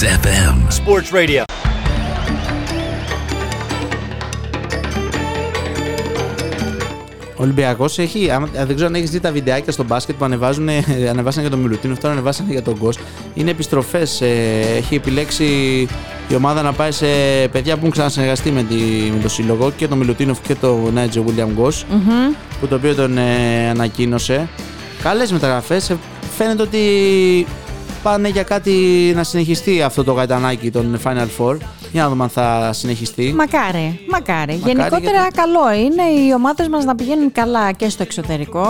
XFM. Sports Radio. Ο Ολυμπιακός έχει. άμα- Δεν ξέρω αν έχεις δει τα βιντεάκια στο μπάσκετ που ανεβάζουν, ανεβάσαν για τον Μιλουτίνο, τώρα ανεβάσαν για τον Γκος. Είναι επιστροφές. Έχει επιλέξει η ομάδα να πάει σε παιδιά που έχουν ξανασυνεργαστεί με, τη, με το σύλλογο και τον Μιλουτίνοφ και τον Νάιτζο Βίλιαμ Γκος, που το οποίο τον ε, ανακοίνωσε. Καλές μεταγραφές. Φαίνεται ότι πάνε για κάτι να συνεχιστεί αυτό το γαϊτανάκι των Final Four. Για να δούμε αν θα συνεχιστεί. Μακάρι, μακάρι. Γενικότερα γιατί- καλό είναι οι ομάδες μας να πηγαίνουν καλά και στο εξωτερικό.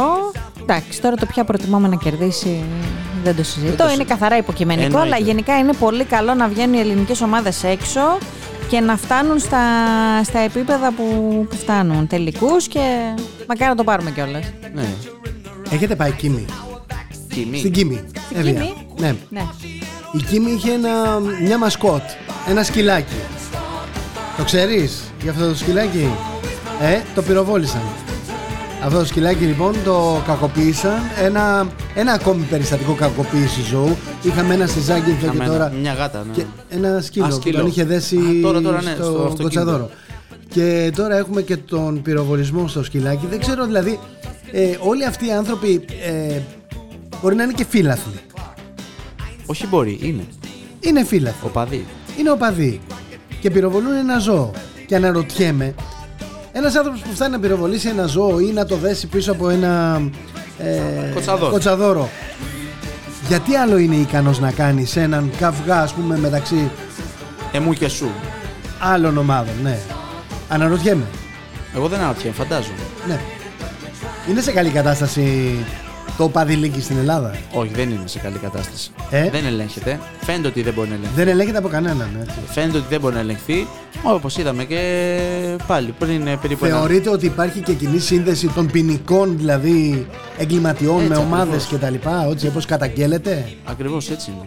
Εντάξει, τώρα το ποια προτιμάμε να κερδίσει δεν το συζητώ. Δεν το είναι συ- καθαρά υποκειμενικό, Εννοείται. αλλά γενικά είναι πολύ καλό να βγαίνουν οι ελληνικές ομάδες έξω και να φτάνουν στα, στα επίπεδα που, που φτάνουν. Τελικούς και μακάρι να το πάρουμε κιόλας. Ναι. Έχετε πάει Κίμη. Κίμη. Στην Κίμη. Στην Εύβοια. Κίμη; Ναι. Ναι. Η Κίμη είχε ένα, μια μασκότ. Ένα σκυλάκι. Το ξέρεις για αυτό το σκυλάκι; Ε, το πυροβόλησαν. Αυτό το σκυλάκι λοιπόν το κακοποίησαν. Ένα, ένα ακόμη περιστατικό κακοποίηση ζώου. Είχαμε ένα στη Ζάγκυνθο και Είχαμε ένα- τώρα. Μια γάτα, ναι. Και ένα σκύλο, Α, που σκύλο. τον είχε δέσει Α, τώρα, τώρα, ναι, στο στο αυτοκίνητο. κοτσαδόρο. Και τώρα έχουμε και τον πυροβολισμό στο σκυλάκι. Δεν ξέρω δηλαδή, ε, όλοι αυτοί οι άνθρωποι ε, μπορεί να είναι και φίλαθλοι. Όχι μπορεί, είναι. Είναι φίλαθλοι. Οπαδί. Είναι οπαδοί. Και πυροβολούν ένα ζώο. Και αναρωτιέμαι, ένας άνθρωπος που φτάνει να πυροβολήσει ένα ζώο ή να το δέσει πίσω από ένα ε, Κοτσαδόρο. κοτσαδόρο, γιατί άλλο είναι ικανός να κάνει σε έναν καυγά, ας πούμε, μεταξύ Εμού και σου. άλλων ομάδων, ναι. Αναρωτιέμαι. Εγώ δεν αναρωτιέμαι, φαντάζομαι. Ναι. Είναι σε καλή κατάσταση το παδιλίκι στην Ελλάδα. Όχι, δεν είναι σε καλή κατάσταση. Ε; Δεν ελέγχεται. Φαίνεται ότι δεν μπορεί να ελεγχθεί. Δεν ελέγχεται από κανέναν, έτσι. Φαίνεται ότι δεν μπορεί να ελεγχθεί. Όπως είδαμε και πάλι πριν ε, περίπου ένα- Θεωρείτε ότι υπάρχει και κοινή σύνδεση των ποινικών δηλαδή εγκληματιών Έτσι με ομάδες ακριβώς. και τα λοιπά, έτσι όπως καταγγέλλεται; Ακριβώς έτσι είναι.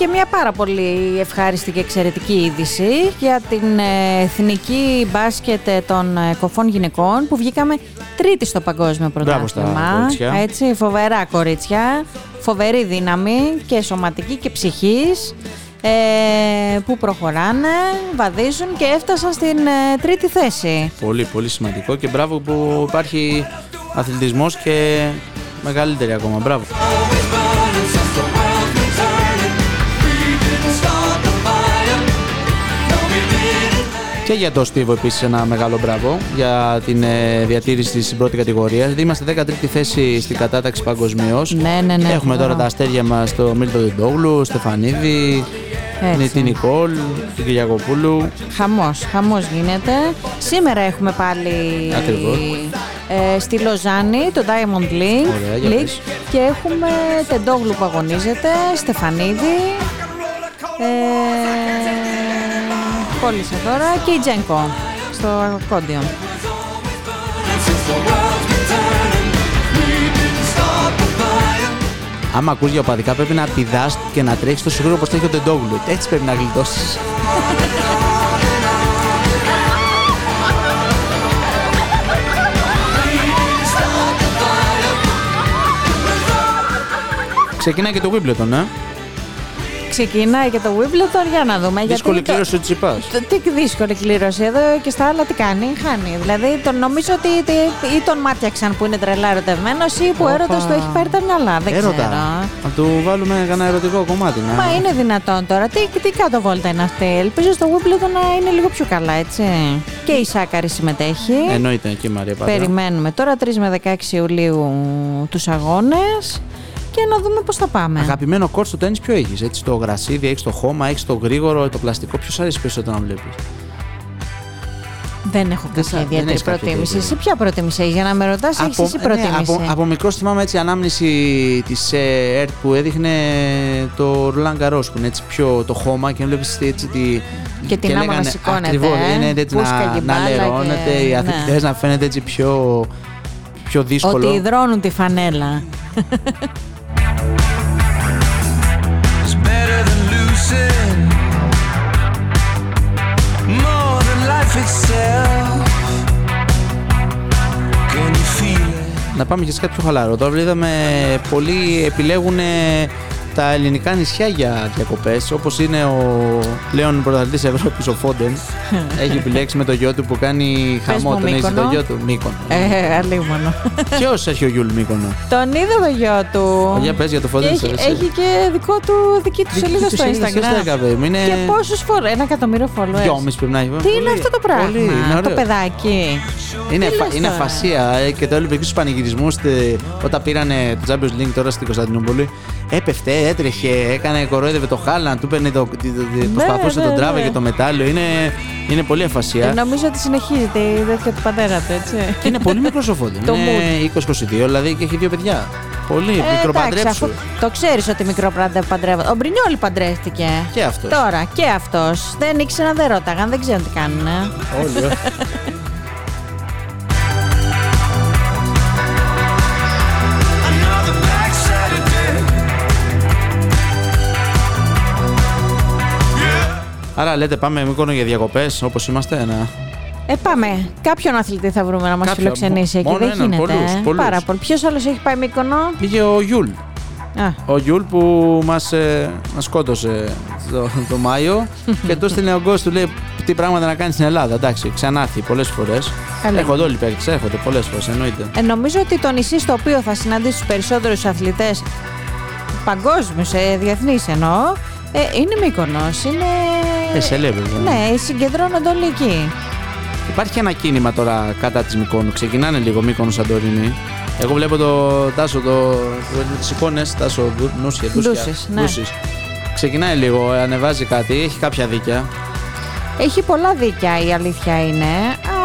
Και μια πάρα πολύ ευχάριστη και εξαιρετική είδηση για την ε, εθνική μπάσκετ ε, των ε, κοφών γυναικών που βγήκαμε τρίτη στο παγκόσμιο Μπράβο στα πρωτάθλημα. κορίτσια. Έτσι, φοβερά κορίτσια, φοβερή δύναμη και σωματική και ψυχής ε, που προχωράνε, βαδίζουν και έφτασαν στην ε, τρίτη θέση. Πολύ, πολύ σημαντικό και μπράβο που υπάρχει αθλητισμός και μεγαλύτερη ακόμα. Μπράβο. Και για το Στίβο επίσης ένα μεγάλο μπράβο για την ε, διατήρηση της στην πρώτη κατηγορίας. Δηλαδή είμαστε 13η θέση στην κατάταξη παγκοσμίως. Ναι, ναι, ναι. Έχουμε τώρα φοβερό. τα αστέρια μας το Μίλτο Δεντόγλου, Στεφανίδη, Έτσι. τη Νικόλ, την Κυριακοπούλου. Χαμός, χαμός γίνεται. Σήμερα έχουμε πάλι Ακριβώς. ε, στη Λοζάνη το Diamond League, Ωραία, για League πες. και έχουμε Τεντόγλου που αγωνίζεται, Στεφανίδη, ε, κόλλησα τώρα και η Τζένκο στο ακόντιον. Άμα ακούς για οπαδικά πρέπει να πηδάς και να τρέχεις το σίγουρο όπως τρέχει ο Τεντόγλου. Έτσι πρέπει να γλιτώσεις. Ξεκινάει και το Wimbledon, ε. Ξεκινάει και το Wimbledon, για να δούμε. Δύσκολη γιατί το- κλήρωση του Τσιπάς. Το- Τι δύσκολη κλήρωση εδώ και στα άλλα τι κάνει, χάνει. Δηλαδή τον νομίζω ότι ότι- ή τον μάτιαξαν που είναι τρελά ερωτευμένος ή που ο Όπα. έρωτας του έχει πάρει τα μυαλά. Δεν Έρωτα. ξέρω. Να του βάλουμε ένα ερωτικό κομμάτι. Να... Μα είναι δυνατόν τώρα. Τι, τι κάτω βόλτα είναι αυτή; Ελπίζω στο Wimbledon να είναι λίγο πιο καλά, έτσι. Και η Σάκαρη συμμετέχει. Εννοείται εκεί η Μαρία Πάντα. Περιμένουμε τώρα 3 με 16 Ιουλίου τους αγώνες και να δούμε πώς θα πάμε. Αγαπημένο κόρτ στο τέννη ποιο έχεις; Έτσι το γρασίδι, έχεις το χώμα, έχεις το γρήγορο, το πλαστικό. Ποιος αρέσει περισσότερο να βλέπεις; Δεν έχω Δεν κάποια θα- δεν ιδιαίτερη έχεις κάποια προτίμηση. ιδιαίτερη. Σε ποια προτίμηση έχεις, για να με ρωτάς, έχεις εσύ ναι, προτίμηση. από, από μικρός θυμάμαι έτσι ανάμνηση της ΕΡΤ που έδειχνε το Ρολάν Γκαρό που είναι έτσι πιο το χώμα και βλέπεις έτσι τη. Και την άμα να σηκώνεται, Ακριβώς, ε. είναι έτσι Πούσκα να, και να μπάλα λερώνεται, και- οι ναι. αθλητές να φαίνεται έτσι πιο, πιο δύσκολο. Ότι υδρώνουν τη φανέλα. Να πάμε και σε κάποιο χαλαρό. Τώρα είδαμε πολλοί επιλέγουν τα ελληνικά νησιά για διακοπές, όπως είναι ο πλέον πρωταθλητής Ευρώπης, ο Φόντεν. Έχει επιλέξει με το γιο του που κάνει Πες χαμό. μου Τον έχει Μύκονο. το γιο του, Μύκονο. Ε, αλίμονο. Ποιος έχει ο Γιούλ Μύκονο; Τον είδα το γιο του. Για πες για το Και Foden, έχει, σε- σε- έχει και δικό του, δική του Δική σελίδα του στο σελίδα στο Instagram. Instagram, παιδί μου. Είναι- Και πόσους φορέ, ένα εκατομμύριο followers. Δυόμιση πρέπει να έχει. Τι είναι αυτό το πράγμα, Πολύ, είναι το ωραίο. παιδάκι. Είναι, Τι φα- λες είναι τώρα; φασία ε, και το έβλεπε και στους πανηγυρισμούς όταν πήρανε το Champions League τώρα στην Κωνσταντινούπολη. Έπεφτε, έτρεχε, έκανε, κορόιδευε το Χάλαν, του παίρνε το. το- το- προσπαθούσε, ναι, τον ναι. τράβεγε το μετάλλιο. Είναι, είναι πολύ Ε, εφασία. νομίζω ότι συνεχίζεται η τέτοια του πατέρα του, έτσι. Και είναι πολύ μικρός ο Φόντι. Το Είναι 20-22, δηλαδή και έχει δύο παιδιά. Πολύ Ε, μικροπαντρέψου. εντάξει, αφού το ξέρεις ότι μικρό παντρεύεται. Ο Μπρινιόλη παντρεύτηκε. Και αυτός. Τώρα και αυτός. Δεν ήξερα, δεν ρώταγαν, δεν ξέρουν τι κάνουν. ε. Όλοι. Άρα λέτε πάμε Μύκονο για διακοπές όπως είμαστε. Να... Ε, πάμε. Κάποιον αθλητή θα βρούμε να μας Κάποιον. φιλοξενήσει εκεί. Μόνο Δεν έναν, γίνεται. πολλούς, ε. πολλούς. Πάρα πολύ. Ποιος άλλος έχει πάει Μύκονο. Πήγε ο Γιούλ. Α, Ο Γιούλ που μας, ε, μας σκότωσε το, το Μάιο και του στείλε ο Γκος, του λέει τι πράγματα να κάνεις στην Ελλάδα. Εντάξει, ξανάρθει πολλές φορές. Καλά. Έρχονται όλοι οι παίκτες, έρχονται πολλές φορές, εννοείται. Ε, νομίζω ότι το νησί στο οποίο θα συναντήσει τους περισσότερους αθλητές παγκόσμιου, ε, διεθνεί εννοώ, ε, είναι Μύκονος. Είναι. Ε, celebrity, ε. Ναι, συγκεντρώνονται όλοι εκεί. Υπάρχει ένα κίνημα τώρα κατά της Μικόνου. Ξεκινάνε λίγο Μύκονος Σαντορίνη. Εγώ βλέπω το Τάσο, το, με τις εικόνες, Τάσο Δου- Νούσια, Ντούσια, Ντούσης, ναι. Ντούσης. Ξεκινάει λίγο, ανεβάζει κάτι, έχει κάποια δίκια. Έχει πολλά δίκια η αλήθεια είναι,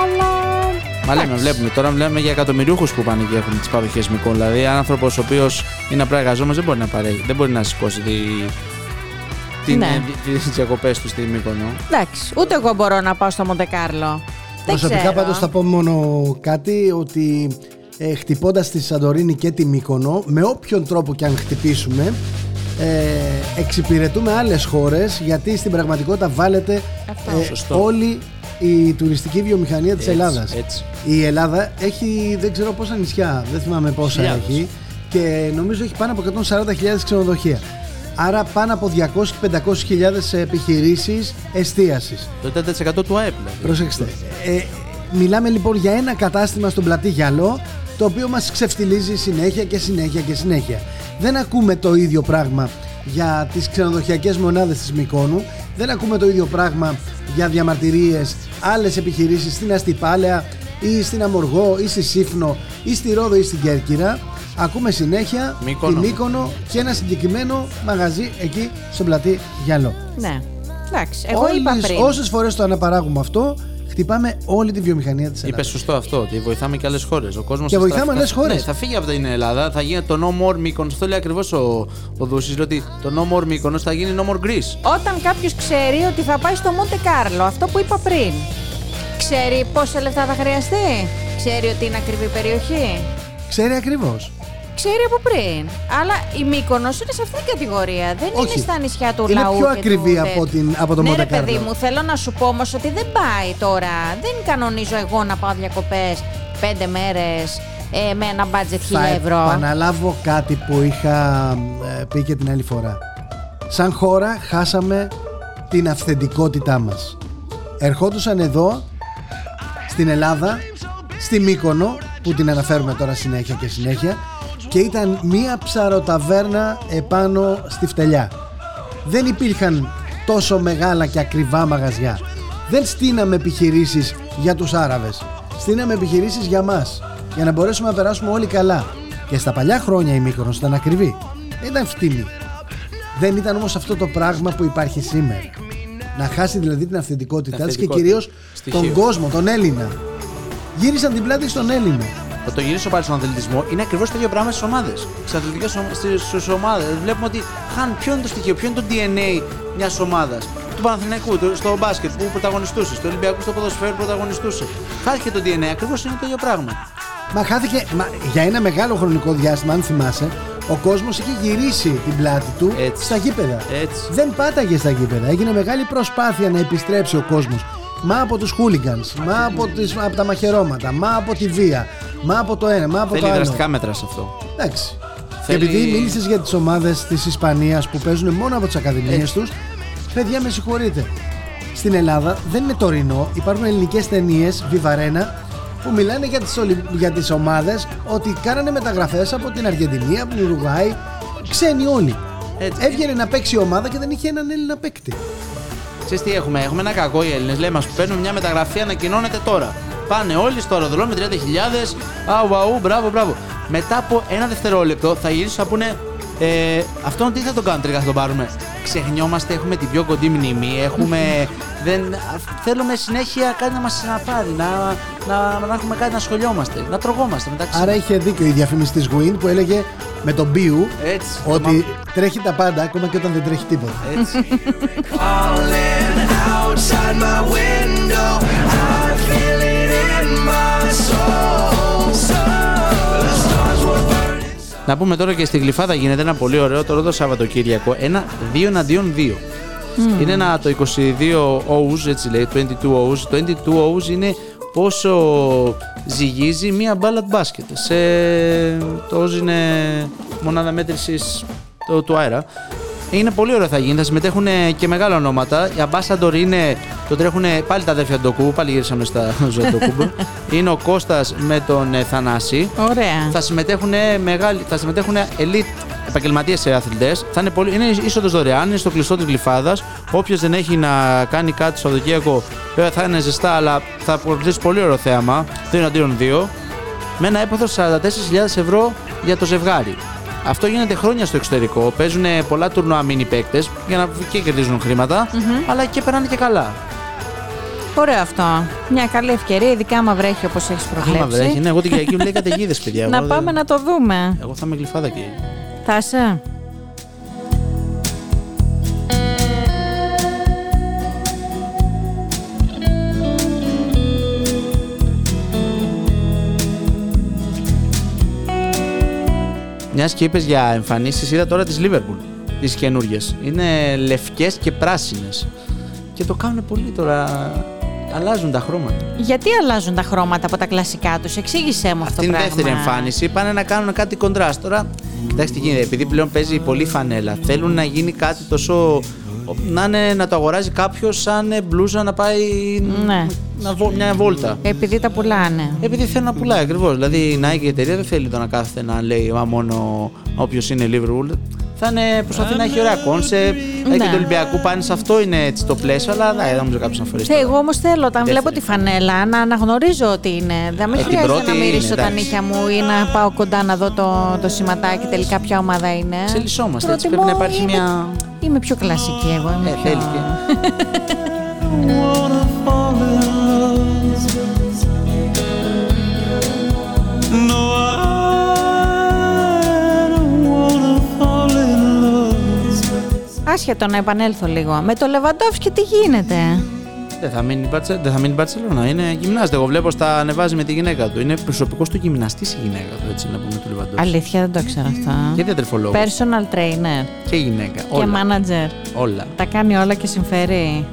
αλλά. Μα λέμε, εντάξει. βλέπουμε τώρα μιλάμε για εκατομμυριούχου που πάνε και έχουν τις παροχές Μικόνου. Δηλαδή, ένα άνθρωπος ο οποίος είναι απλά εργαζόμενος δεν μπορεί να παρέχει, δεν μπορεί να σηκώσει τη, την, Ναι. ε, τις διακοπές του στη Μύκονο. Εντάξει, ούτε εγώ μπορώ να πάω στο Μοντεκάρλο. Δεν Προσωπικά ξέρω. πάντως θα πω μόνο κάτι ότι ε, χτυπώντας τη Σαντορίνη και τη Μύκονο με όποιον τρόπο και αν χτυπήσουμε ε, εξυπηρετούμε άλλες χώρες γιατί στην πραγματικότητα βάλετε Αυτό. ε, Σωστό. όλη η τουριστική βιομηχανία της Έτσι, Ελλάδας. έτσι. Η Ελλάδα έχει δεν ξέρω πόσα νησιά, δεν θυμάμαι πόσα Χιλιάδες. έχει και νομίζω έχει πάνω από 140.000 ξενοδοχεία. Άρα πάνω από 200-500 χιλιάδες επιχειρήσεις εστίασης. Το 4% του ΑΕΠ. δηλαδή. Προσέξτε. Ε, μιλάμε λοιπόν για ένα κατάστημα στον πλατή Γυαλό το οποίο μας ξεφτιλίζει συνέχεια και συνέχεια και συνέχεια. Δεν ακούμε το ίδιο πράγμα για τις ξενοδοχειακές μονάδες της Μικόνου. Δεν ακούμε το ίδιο πράγμα για διαμαρτυρίες άλλες επιχειρήσεις στην Αστυπάλαια ή στην Αμοργό ή στη Σύφνο ή στη Ρόδο ή στην Κέρκυρα. Ακούμε συνέχεια Μύκονος. τη Μύκονο και ένα συγκεκριμένο μαγαζί εκεί στον πλατή Γυαλό. Ναι. Εντάξει, εγώ είπα Όλες- πριν. Όσες φορές το αναπαράγουμε αυτό, χτυπάμε όλη τη βιομηχανία της Είπες Ελλάδας. σωστό αυτό, ότι βοηθάμε και άλλες χώρες. Ο κόσμος Και θα- βοηθάμε θα- άλλες θα- χώρες. Ναι, θα φύγει από την Ελλάδα, θα γίνει το No More Mykonos. Αυτό λέει ακριβώς ο, ο Δούσης, λέει ότι το No More Mykonos θα γίνει No More Greece. Όταν κάποιος ξέρει ότι θα πάει στο Μοντε Κάρλο, αυτό που είπα πριν, ξέρει πόσα λεφτά θα χρειαστεί, ξέρει ότι είναι ακριβή περιοχή; Ξέρει ακριβώς. Ξέρει από πριν. Αλλά η Μύκονος είναι σε αυτήν την κατηγορία. Δεν Όχι. είναι στα νησιά του Είναι λαού. πιο και ακριβή του- από την- από το ναι, Monte ρε, Carlo. παιδί μου, θέλω να σου πω όμως ότι δεν πάει τώρα. Δεν κανονίζω εγώ να πάω διακοπές πέντε μέρες ε, με ένα μπάτζετ Θα χίλια ευρώ. επαναλάβω κάτι που είχα ε, πει και την άλλη φορά. Σαν χώρα χάσαμε την αυθεντικότητά μας. Ερχόντουσαν εδώ, στην Ελλάδα, στη Μύκονο, που την αναφέρουμε τώρα συνέχεια και συνέχεια, και ήταν μία ψαροταβέρνα επάνω στη φτελιά. Δεν υπήρχαν τόσο μεγάλα και ακριβά μαγαζιά. Δεν στείναμε επιχειρήσεις για τους Άραβες. Στείναμε επιχειρήσεις για μας. Για να μπορέσουμε να περάσουμε όλοι καλά. Και στα παλιά χρόνια η Μύκονος ήταν ακριβή. Δεν ήταν φτηνή. Δεν ήταν όμως αυτό το πράγμα που υπάρχει σήμερα. Να χάσει δηλαδή την αυθεντικότητά της και Αυθεντικότητα. κυρίως Στοιχείο. τον κόσμο, τον Έλληνα. Γύρισαν την πλάτη στον Έλληνα. Θα το γυρίσω πάλι στον αθλητισμό. Είναι ακριβώς το ίδιο πράγμα στις ομάδες. Στις αθλητικές ομάδες. Βλέπουμε ότι χάνουν ποιο είναι το στοιχείο, ποιο είναι το DNA μιας ομάδας. Του Παναθηναϊκού, του- στο μπάσκετ που πρωταγωνιστούσε, του Ολυμπιακού στο ποδοσφαίρο που πρωταγωνιστούσε. Χάθηκε το DNA, ακριβώς είναι το ίδιο πράγμα. Μα χάθηκε μα, για ένα μεγάλο χρονικό διάστημα, αν θυμάσαι, ο κόσμος είχε γυρίσει την πλάτη του Έτσι. στα γήπεδα. Έτσι. Δεν πάταγε στα γήπεδα. Έγινε μεγάλη προσπάθεια να επιστρέψει ο κόσμος. Μα από τους χούλιγκανς, μα από, τις, από τα μαχαιρώματα, μα από τη βία, Μα από το ένα, μα από Θέλει το άλλο. δραστικά μέτρα σε αυτό. Εντάξει. Θέλει- Και επειδή μίλησες για τις ομάδες της Ισπανίας που παίζουν μόνο από τις ακαδημίες Έτσι. τους, παιδιά με συγχωρείτε. Στην Ελλάδα δεν είναι τωρινό, υπάρχουν ελληνικές ταινίες, Βιβαρένα, που μιλάνε για τις, ολυ... για τις ομάδες ότι κάνανε μεταγραφές από την Αργεντινή, από την Ουρουγάη, ξένοι όλοι. Έτσι. Έβγαινε να παίξει η ομάδα και δεν είχε έναν Έλληνα παίκτη. Ξέρεις τι έχουμε, έχουμε ένα κακό οι Έλληνες, λέμε μας παίρνουν μια μεταγραφή, ανακοινώνεται τώρα. Πάνε όλοι στο αεροδρόμιο με 30.000, αου αου, μπράβο, μπράβο. Μετά από ένα δευτερόλεπτο θα γυρίσουν να πούνε ε, αυτόν τι θα τον κάνουμε τελικά θα τον πάρουμε. Ξεχνιόμαστε, έχουμε την πιο κοντή μνημή, έχουμε. δεν, α, θέλουμε συνέχεια κάτι να μας συναπάρει, να, να, να έχουμε κάτι να σχολιόμαστε, να τρογόμαστε μεταξύ. Άρα είχε δίκιο η διαφημιστής Γουίν που έλεγε με τον Μπίου Έτσι. ότι τρέχει τα πάντα ακόμα και όταν δεν τρέχει τίποτα. Έτσι. Να πούμε τώρα και στη Γλυφάδα γίνεται ένα πολύ ωραίο τώρα το Σαββατοκύριακο. Ένα 2 εναντίον 2. Είναι ένα το 22 O's, έτσι λέει, 22 O's. Το 22 O's είναι πόσο ζυγίζει μία μπάλα μπάσκετ. Σε... Το O's είναι μονάδα μέτρησης του, του αέρα. Είναι πολύ ωραίο θα γίνει, θα συμμετέχουν και μεγάλα ονόματα. Οι Ambassador είναι, το τρέχουν πάλι τα αδέρφια Ντοκού, πάλι γύρισαμε στα ζωή Ντοκούμπου. είναι ο Κώστας με τον ε, Θανάση. Ωραία. Θα συμμετέχουν, μεγάλοι, θα συμμετέχουν elite επαγγελματίες αθλητές. Θα είναι, πολύ, είναι είσοδος δωρεάν, είναι στο κλειστό της Γλυφάδας. Όποιος δεν έχει να κάνει κάτι στο Σαββατοκύριακο, βέβαια θα είναι ζεστά, αλλά θα αποκτήσει πολύ ωραίο θέαμα. 2 εναντίον 2. Με ένα έπαθος 44.000 ευρώ για το ζευγάρι. Αυτό γίνεται χρόνια στο εξωτερικό. Παίζουν πολλά τουρνουά μίνι παίκτες για να και κερδίζουν χρήματα, αλλά και περνάνε και καλά. Ωραίο αυτό. Μια καλή ευκαιρία, ειδικά άμα βρέχει όπως έχεις Άμα προβλέψει. βρέχει, ναι, εγώ την Κυριακή μου λέει καταιγίδες, παιδιά. να Εγώ δεν- πάμε να το δούμε. Εγώ θα είμαι γλυφάδα και. Θα είσαι; Μιας και είπες για εμφανίσεις, είδα τώρα τις Liverpool, τις καινούριε. Είναι λευκές και πράσινες. Και το κάνουν πολύ τώρα. Αλλάζουν τα χρώματα. Γιατί αλλάζουν τα χρώματα από τα κλασικά τους, εξήγησέ μου αυτό Αυτή το είναι η πράγμα. δεύτερη εμφάνιση. Πάνε να κάνουν κάτι κοντράστ. Τώρα, εντάξει τι γίνεται, επειδή πλέον παίζει πολύ φανέλα, θέλουν να γίνει κάτι τόσο. Να, είναι, να το αγοράζει κάποιος σαν μπλούζα να πάει. Ναι. Να, βο- μια βόλτα. Επειδή τα πουλάνε. Επειδή θέλουν να πουλάει ακριβώς. Δηλαδή η Nike η εταιρεία δεν θέλει το να κάθεται να λέει μα μόνο όποιος είναι Liverpool. Θα είναι, προσπαθεί να έχει ωραία κόνσεπτ. Ναι. Έχει και του Ολυμπιακού πάνε σε αυτό είναι έτσι το πλαίσιο, αλλά δεν νομίζω κάποιος να φορέσει. Ε, εγώ όμως θέλω όταν Δεύτερη. βλέπω τη φανέλα να αναγνωρίζω ότι είναι. Δεν με Ε, την χρειάζεται πρώτη να μυρίσω είναι, τα εντάξει. νύχια μου ή να πάω κοντά να δω το, το σηματάκι τελικά ποια ομάδα είναι. Ξελισσόμαστε, έτσι Προτιμώ- πρέπει να υπάρχει είμαι- μια- Είμαι πιο κλασική εγώ. Είμαι Ε, πιο... θέλει και. Wanna fall in love. No, I don't wanna fall in love. Άσχετο να επανέλθω λίγο. Με το Λεβαντόφσκι τι γίνεται; Δεν θα μείνει, η Μπαρτσε- δεν θα μείνει η Μπαρσελόνα. Είναι γυμνάζεται. Εγώ βλέπω στα ανεβάζει με τη γυναίκα του. Είναι προσωπικός του γυμναστής η γυναίκα του, έτσι να πούμε του Λιβαντόφσκι. Αλήθεια δεν το ξέρω αυτό. Και διατρεφολόγος. Personal trainer Και γυναίκα. και Όλα. manager. όλα. Τα κάνει όλα και συμφέρει.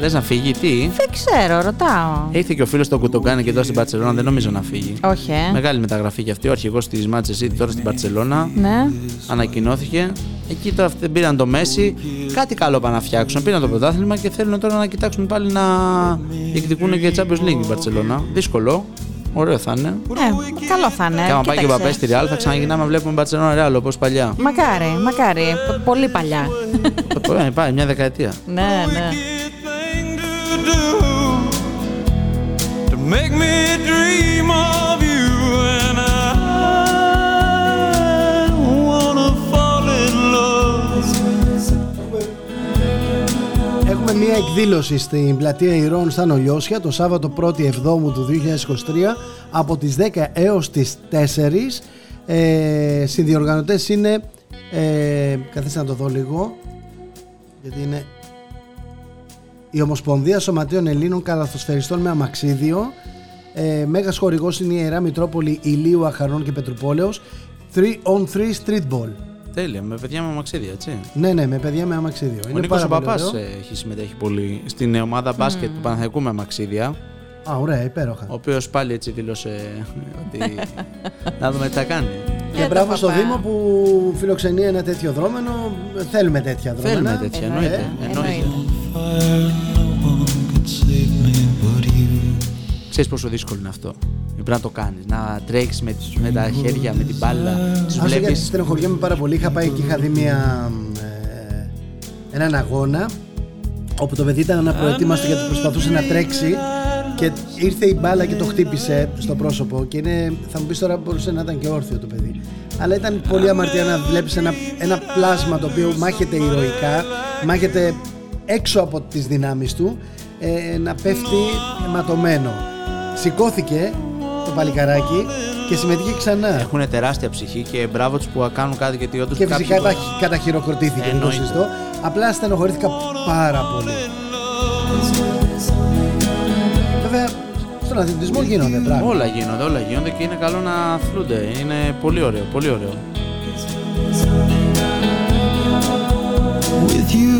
Λε να φύγει, τι; Δεν ξέρω, ρωτάω. Ήρθε και ο φίλος του Κουτογκάνη και εδώ στην Μπαρσελόνα, δεν νομίζω να φύγει. Όχι, ε. Μεγάλη μεταγραφή και αυτή. Ο αρχηγός της Manchester City τώρα στην Μπαρσελόνα. Ναι. Ανακοινώθηκε. Εκεί τώρα αυτοί πήραν το Μέση. Κάτι καλό πάνε να φτιάξουν. Πήραν το πρωτάθλημα και θέλουν τώρα να κοιτάξουν πάλι να διεκδικούν και Champions League η Μπαρσελόνα. Δύσκολο. Ωραίο θα είναι. Ε, καλό θα είναι. Και άμα πάει και ο Κοίταξε. Παπέ στη Real θα ξαναγυρνάμε να βλέπουμε Μπαρσελόνα Real όπως παλιά. Μακάρι, μακάρι. Π- Πολύ παλιά. Ε, Πάει μια δεκαετία. ναι, ναι. Thing to do to make me dream of you and I wanna fall in love Έχουμε μία εκδήλωση στην πλατεία Ηρών στα Νολιώσια το Σάββατο 1η Εβδόμου του 2023 από τις 10 έως τις 4. Ε, συνδιοργανωτές είναι, ε, καθίστε να το δω λίγο, γιατί είναι η Ομοσπονδία Σωματείων Ελλήνων Καλαθοσφαιριστών με αμαξίδιο. Ε, μέγας χορηγός είναι η Ιερά Μητρόπολη Ηλίου Αχαρών και Πετρουπόλεως. 3 on 3 street ball. Τέλεια, με παιδιά με αμαξίδια, έτσι. Ναι, ναι, με παιδιά με αμαξίδιο. Ο Είναι Νίκος πάρα ο πολύ Παπάς ωραίο. ε, έχει συμμετέχει πολύ στην ομάδα μπάσκετ του Παναθαϊκού με αμαξίδια. Α, ωραία, υπέροχα. ο οποίος πάλι έτσι δήλωσε ότι. να δούμε τι θα κάνει. Και Ε, μπράβο το στο παπά. Δήμο που φιλοξενεί ένα τέτοιο δρόμενο. Θέλουμε τέτοια δρόμενα. Θέλουμε τέτοια, εννοείται. Ε, εννοείται. Ξέρεις πόσο δύσκολο είναι αυτό. Πρέπει να το κάνεις. Να τρέξει με, με τα χέρια, με την μπάλα. Τους Άσο βλέπεις. γιατί στενοχωριέμαι πάρα πολύ. Είχα πάει και είχα δει μια, ε, έναν αγώνα όπου το παιδί ήταν αναπροετοίμαστο γιατί προσπαθούσε να τρέξει και ήρθε η μπάλα και το χτύπησε στο πρόσωπο και είναι, θα μου πεις τώρα μπορούσε να ήταν και όρθιο το παιδί αλλά ήταν πολύ αμαρτία να βλέπεις ένα, ένα πλάσμα το οποίο μάχεται ηρωικά μάχεται έξω από τις δυνάμεις του ε, να πέφτει αιματωμένο σηκώθηκε το παλικαράκι και συμμετείχε ξανά Έχουν τεράστια ψυχή και μπράβο τους που κάνουν κάτι γιατί όντως. και φυσικά τα- καταχειροκροτήθηκε, δεν το Εννοείται. συζητώ. Απλά στενοχωρήθηκα πάρα πολύ. Βέβαια, στον αθλητισμό γίνονται πράγματα. Όλα γίνονται, όλα γίνονται και είναι καλό να αθλούνται. Είναι πολύ ωραίο, πολύ ωραίο. With you,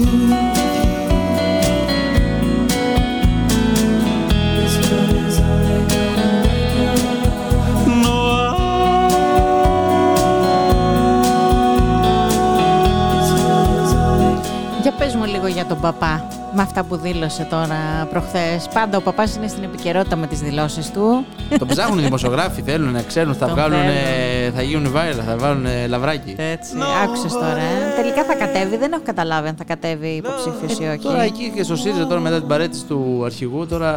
λίγο για τον παπά, με αυτά που δήλωσε τώρα προχθές. Πάντα ο παπάς είναι στην επικαιρότητα με τις δηλώσεις του. το ψάχνουν οι δημοσιογράφοι, θέλουν να ξέρουν, θα Τον βγάλουν, θέλουν. θα γίνουν viral, θα βάλουν λαβράκι. Έτσι, άκουσες τώρα. ε. Τελικά θα κατέβει, δεν έχω καταλάβει αν θα κατέβει υποψήφιος ή όχι. Τώρα εκεί και στο ΣΥΡΙΖΑ τώρα μετά την παρέτηση του αρχηγού, τώρα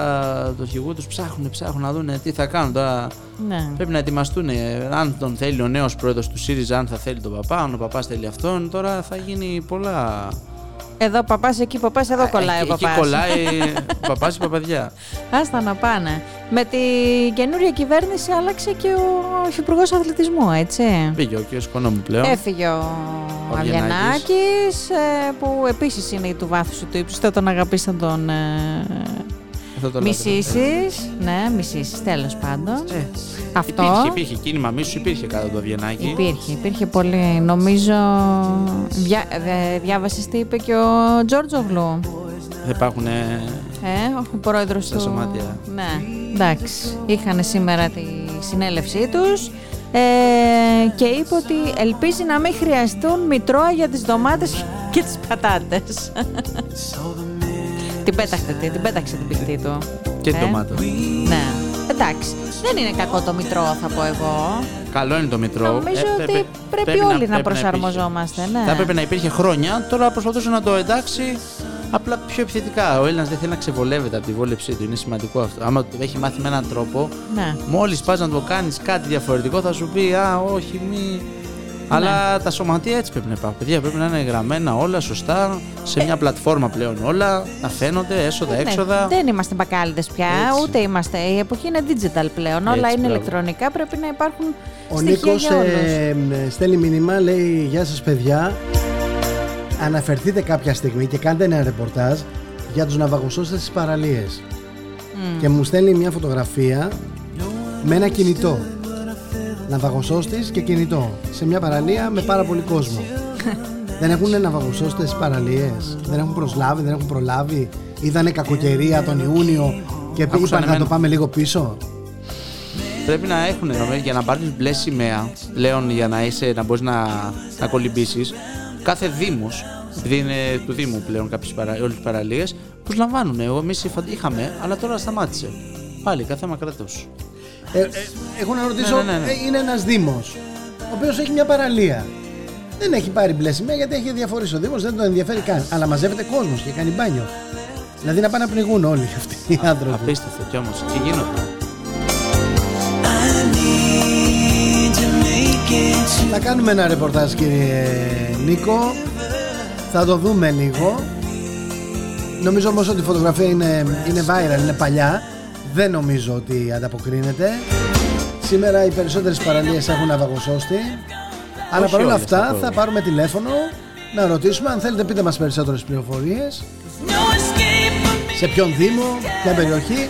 του αρχηγού τους ψάχνουν, ψάχνουν να δουν τι θα κάνουν. Τώρα Ναι. πρέπει να ετοιμαστούν. Αν τον θέλει ο νέος πρόεδρος του ΣΥΡΙΖΑ, αν θα θέλει τον παπά, αν ο παπάς θέλει αυτόν, τώρα θα γίνει πολλά. Εδώ παπάς, εκεί παπάς, εδώ κολλάει ο Εκεί- παπάς. Εκεί κολλάει ο παπάς ή η παπαδιά. Άστα να πάνε. Με τη καινούρια κυβέρνηση άλλαξε και ο υφυπουργός αθλητισμού, έτσι. Πήγε ο κ. Σκονόμου πλέον. Έφυγε ο Ο Αβγενάκης, ε, που επίσης είναι του βάθους του ύψους. Θα τον αγαπείς, θα τον ε, Αυτό το μισήσεις. Ναι, μισήσεις, τέλος πάντων. Ε, Αυτό. Υπήρχε, υπήρχε κίνημα μίσους, υπήρχε κάτω το Βιενάκι. Υπήρχε, υπήρχε πολύ. Νομίζω. Διά, δε- διάβασες τι είπε και ο Τζόρτζογλου; Θα υπάρχουν. Ε, ο πρόεδρος Τα του. σωματεία. Ναι, εντάξει. Είχαν σήμερα τη συνέλευσή τους ε, και είπε ότι ελπίζει να μην χρειαστούν μητρώα για τις ντομάτες και τις πατάτες. την πέταξε, την, την πέταξε την πηχτή του. Και Ε, ντομάτα. Ναι. Εντάξει. Δεν είναι κακό το μητρό, θα πω εγώ. Καλό είναι το Μητρό. Νομίζω Ε, ότι πρέπει όλοι να προσαρμοζόμαστε, υπήρχε. ναι. Θα έπρεπε να υπήρχε χρόνια, τώρα προσπαθούσε να το εντάξει απλά πιο επιθετικά. Ο Έλληνας δεν θέλει να ξεβολεύεται από τη βόλεψή του. Είναι σημαντικό αυτό. Άμα το έχει μάθει με έναν τρόπο, Ναι. μόλις πας να το κάνεις κάτι διαφορετικό, θα σου πει Α, όχι, μη. Αλλά τα σωματεία έτσι πρέπει να υπάρχουν. Παιδιά πρέπει να είναι γραμμένα όλα σωστά, σε μια πλατφόρμα πλέον όλα, να φαίνονται έσοδα, Ναι, έξοδα. δεν είμαστε μπακάλιδες πια, Έτσι. ούτε είμαστε. Η εποχή είναι digital πλέον. όλα Έτσι, είναι μπράβο. ηλεκτρονικά. Πρέπει να υπάρχουν Ο στοιχεία Νίκος για όλους. ε, ε, στέλνει μήνυμα, λέει «Γεια σας παιδιά, αναφερθείτε κάποια στιγμή και κάντε ένα ρεπορτάζ για τους ναυαγοσώστες στις παραλίες». Και μου στέλνει μια φωτογραφία με ένα κινητό. Ναυαγοσώστης και κινητό. Σε μια παραλία με πάρα πολύ κόσμο. δεν έχουν ναυαγοσώστες στις παραλίες. Δεν έχουν προσλάβει, δεν έχουν προλάβει. Είδανε κακοκαιρία τον Ιούνιο και Άκουσαν είπαν θα εμένα. το πάμε λίγο πίσω. Πρέπει να έχουν νομίζω, για να πάρεις μπλε σημαία πλέον για να, είσαι, να μπορείς να, να κολυμπήσεις. Κάθε Δήμος, επειδή είναι του Δήμου πλέον κάποιες παρα, όλες τις παραλίες, προσλαμβάνουν. Εγώ εμείς είχαμε, αλλά τώρα σταμάτησε. Πάλι κάθε θέμα κράτο. Ε, ε, έχω να ρωτήσω, Ναι, ναι, ναι, ναι. ε, είναι ένας Δήμος, ο οποίος έχει μια παραλία. Δεν έχει πάρει μπλε σημαία γιατί έχει διαφορήσει ο Δήμος, δεν τον ενδιαφέρει καν. Αλλά μαζεύεται κόσμος και κάνει μπάνιο. Δηλαδή να πάνε να πνιγούν όλοι αυτοί οι άνθρωποι. Απίστευτο κι όμως. Και γίνονται; Θα κάνουμε ένα ρεπορτάζ κύριε Νίκο. Θα το δούμε λίγο. Νομίζω όμως ότι η φωτογραφία είναι, είναι viral, είναι παλιά. Δεν νομίζω ότι ανταποκρίνεται. Σήμερα οι περισσότερες παραλίες έχουν ναυαγοσώστη. Αλλά Όχι παρόλα όλες, αυτά αυτό. θα πάρουμε τηλέφωνο να ρωτήσουμε αν θέλετε πείτε μας περισσότερες πληροφορίες σε ποιον Δήμο, ποια περιοχή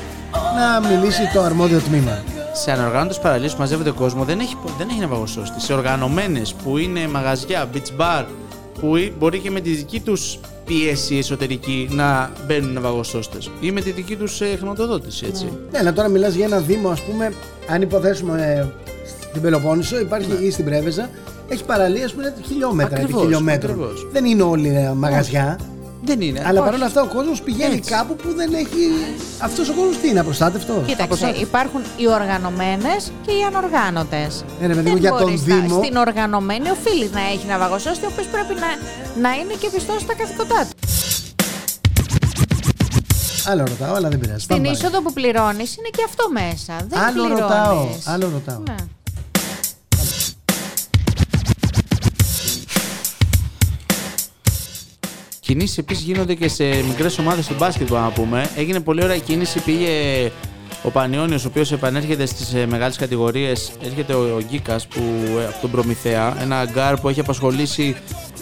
να μιλήσει το αρμόδιο τμήμα. Σε ανοργάνωτες παραλίες που μαζεύεται κόσμος δεν έχει, δεν έχει ναυαγοσώστη. Σε οργανωμένες που είναι μαγαζιά, beach bar, που ή- μπορεί και με τη δική τους πίεση εσωτερική να μπαίνουν ναυαγοσώστες ή με τη δική τους ε, χρηματοδότηση, έτσι. Ναι, αλλά τώρα μιλάς για ένα δήμο, ας πούμε, αν υποθέσουμε ε, στην Πελοπόννησο, υπάρχει ή στην Πρέβεζα, έχει παραλίες που είναι χιλιόμετρα επί Ακριβώς, χιλιόμετρων. ακριβώς. Δεν είναι όλοι ε, μαγαζιά. Δεν είναι. Αλλά όχι. παρόλα αυτά ο κόσμος πηγαίνει Έτσι. κάπου που δεν έχει. Αυτός ο κόσμος τι είναι, απροστάτευτος; Κοίταξε, υπάρχουν οι οργανωμένες και οι ανοργάνωτες. Ναι, ρε παιδί μου, για τον Δήμο. Στην οργανωμένη οφείλει να έχει ναυαγοσώστη, ο οποίος πρέπει να, να είναι και πιστός στα καθηκοντά του. Άλλο ρωτάω, αλλά δεν πειράζει. Στην Πάμε είσοδο που πληρώνεις είναι και αυτό μέσα. Δεν Άλλο πληρώνεις. ρωτάω, άλλο ρωτάω. Ναι. Κινήσεις επίσης γίνονται και σε μικρές ομάδες του μπάσκετ, μπορούμε να πούμε. Έγινε πολύ ωραία κίνηση. Πήγε ο Πανιόνιος, ο οποίος επανέρχεται στις μεγάλες κατηγορίες. Έρχεται ο, ο Γκίκας από τον Προμηθέα. Ένα γκάρ που έχει απασχολήσει.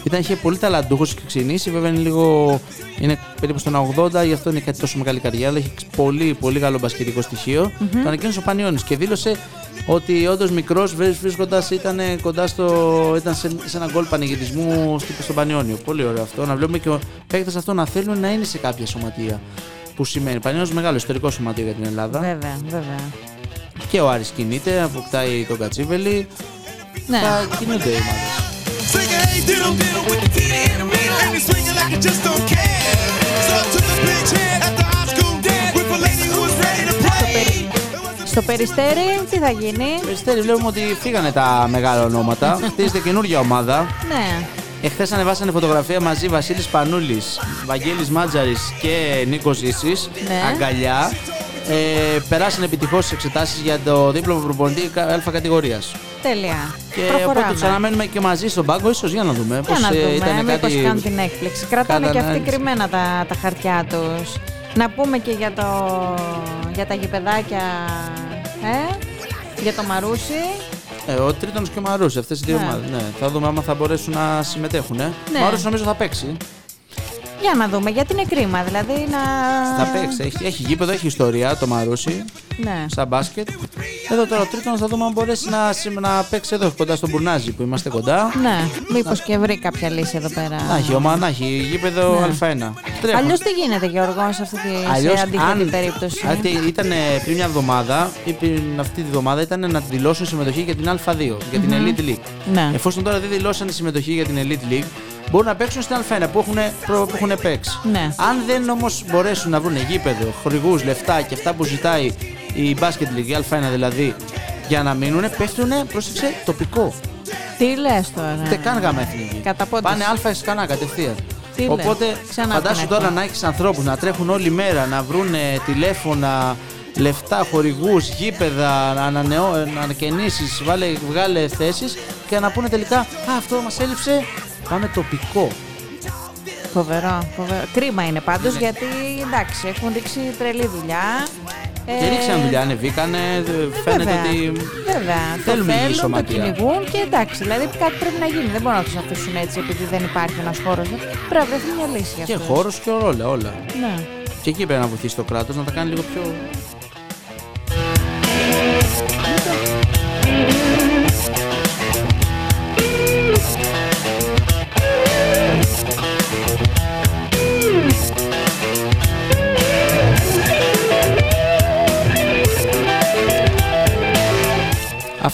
Ήταν, είχε πολύ ταλαντούχος και ξεκινήσει. Βέβαια είναι λίγο. Είναι περίπου στον 80, γι' αυτό είναι κάτι τόσο μεγάλη καριέρα. Αλλά έχει πολύ, πολύ καλό μπασκετικό στοιχείο. Το ανακοίνωσε ο Πανιόνιος και δήλωσε ότι όντως μικρός βρίσκοντας ήταν κοντά στο. ήταν σε, σε ένα γκολ πανηγυρισμού στο- στον Πανιόνιο. Πολύ ωραίο αυτό. Να βλέπουμε και ο παίκτες αυτό να θέλουν να είναι σε κάποια σωματεία. Που σημαίνει Πανιόνιος μεγάλο ιστορικό σωματείο για την Ελλάδα. Βέβαια, βέβαια. Και ο Άρης κινείται, αποκτάει τον Κατσίβελη. Ναι. Θα κινούνται οι ομάδες. Στο περιστέρι, τι θα γίνει; Περιστέρι, βλέπουμε ότι φύγανε τα μεγάλα ονόματα. Χτίζεται καινούργια ομάδα. Ναι. Εχθές ανεβάσανε φωτογραφία μαζί Βασίλης Πανούλης, Βαγγέλης Μάτζαρης και Νίκος Ζήση. Ναι. Αγκαλιά. Ε, περάσανε επιτυχώς τις εξετάσεις για το δίπλωμα προπονητή Α κατηγορίας. Τέλεια. Και οπότε του αναμένουμε και μαζί στον πάγκο, ίσως για να δούμε Για να πώς, ε, δούμε, ήταν μήπως κάτι. κάνουν την έκπληξη. Κρατάνε Κάνανε και αυτοί ανάλυση. κρυμμένα τα, τα χαρτιά τους. Να πούμε και για, το, για τα γηπεδάκια, ε, για το Μαρούσι. Ε, ο Τρίτον και ο Μαρούση, αυτές οι δύο Ναι. ομάδες. Ναι. Θα δούμε άμα θα μπορέσουν να συμμετέχουν. Ε. Ναι. Ο Μαρούση νομίζω θα παίξει. Για να δούμε, γιατί είναι κρίμα, δηλαδή να... Θα παίξει. Έχει, έχει γήπεδο, έχει ιστορία το Μαρούση. Ναι. σαν μπάσκετ. Εδώ τώρα ο τρίτον θα δούμε αν μπορέσει να, συμ- να παίξει εδώ κοντά στον Μπουρνάζι που είμαστε κοντά. Ναι, μήπως και βρει κάποια λύση εδώ πέρα. Να έχει ομάδα, να έχει γήπεδο Ναι. Α1. Τρέχουν. Αλλιώς τι γίνεται Γιώργο σε αυτή τη Αλλιώς, σε αντίθετη περίπτωση; αν ήταν πριν μια εβδομάδα ή πριν αυτή τη εβδομάδα ήταν να δηλώσουν συμμετοχή για την Α2, για την Elite League. Ναι. Εφόσον τώρα δεν δηλώσανε συμμετοχή για την Elite League, μπορούν να παίξουν στην Α1 που έχουν, προ- που έχουν παίξει. Ναι. Αν δεν όμως μπορέσουν να βρουν γήπεδο, χορηγούς, λεφτά και αυτά που ζητάει η Basket League, η Α1 δηλαδή, για να μείνουν, πέφτουν, πρόσεξε, τοπικό. Τι λες τώρα. Ούτε καν γάμα εθνική. Κατά πότε. Πάνε Α κανά κατευθείαν. Τι λες. Οπότε Ξανά φαντάσου την τώρα έχω. να έχεις ανθρώπους να τρέχουν όλη μέρα, να βρουν τηλέφωνα, λεφτά, χορηγούς, γήπεδα, ανακαινήσεις, βγάλε θέσεις και να πούνε τελικά Α, αυτό μας έλειψε. Πάμε τοπικό. Φοβερό, φοβερό. Κρίμα είναι πάντως γιατί εντάξει έχουν ρίξει τρελή δουλειά. Και ρίξαν δουλειά, ανεβήκανε. Φαίνεται βέβαια, ότι. Βέβαια. θέλουν το λίγη θέλουν, το σωματεία. κυνηγούν και εντάξει. Δηλαδή κάτι πρέπει να γίνει. Δεν μπορούν να τους αφήσουν έτσι επειδή δεν υπάρχει ένας χώρος. Πρέπει να βρεθεί μια λύση για Και αυτούς. χώρος και όλα, όλα. Ναι. Και εκεί πρέπει να βοηθήσει το κράτος να τα κάνει λίγο πιο.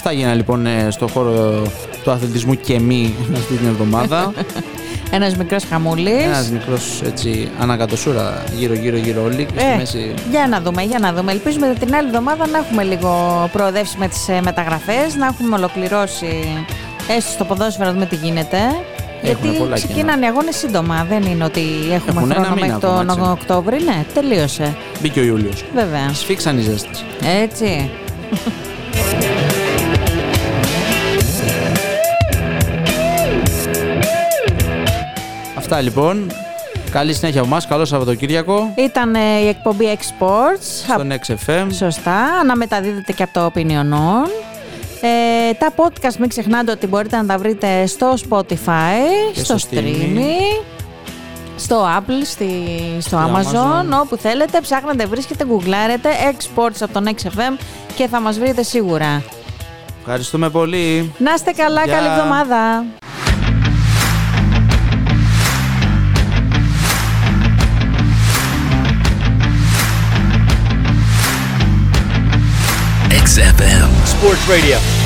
Αυτά γίνανε λοιπόν ε, στο χώρο του αθλητισμού και μη αυτή την εβδομάδα. Ένας μικρός χαμούλης. Ένας μικρός έτσι ανακατοσούρα γύρω-γύρω γύρω όλοι και στη Ε, μέση. για να δούμε, για να δούμε. Ελπίζουμε την άλλη εβδομάδα να έχουμε λίγο προοδεύσει με τις ε, μεταγραφές, να έχουμε ολοκληρώσει έστω στο ποδόσφαιρο να δούμε τι γίνεται. Έχουμε Γιατί πολλά ξεκινάνε οι αγώνες σύντομα, δεν είναι ότι έχουμε Έχουν ένα χρόνο μήνα μέχρι ακόμα, τον έτσι. Οκτώβρη. Ναι, τελείωσε. Μπήκε ο Ιούλιος. Βέβαια. Σφίξαν οι ζέστες. Έτσι. Αυτά λοιπόν. Καλή συνέχεια από εμάς. Καλό Σαββατοκύριακο. Ήταν ε, η εκπομπή Exports. Στον XFM. Σωστά. Αναμεταδίδεται και από το Opinion On. Ε, τα podcast μην ξεχνάτε ότι μπορείτε να τα βρείτε στο Spotify, Και στο, στο streaming, στο Apple, στη, στο, Στο Amazon, Amazon. όπου θέλετε. Ψάχνετε, βρίσκετε, γκουγκλάρετε Exports από τον XFM και θα μας βρείτε σίγουρα. Ευχαριστούμε πολύ. Να είστε καλά, Γεια. καλή εβδομάδα. Sports Radio.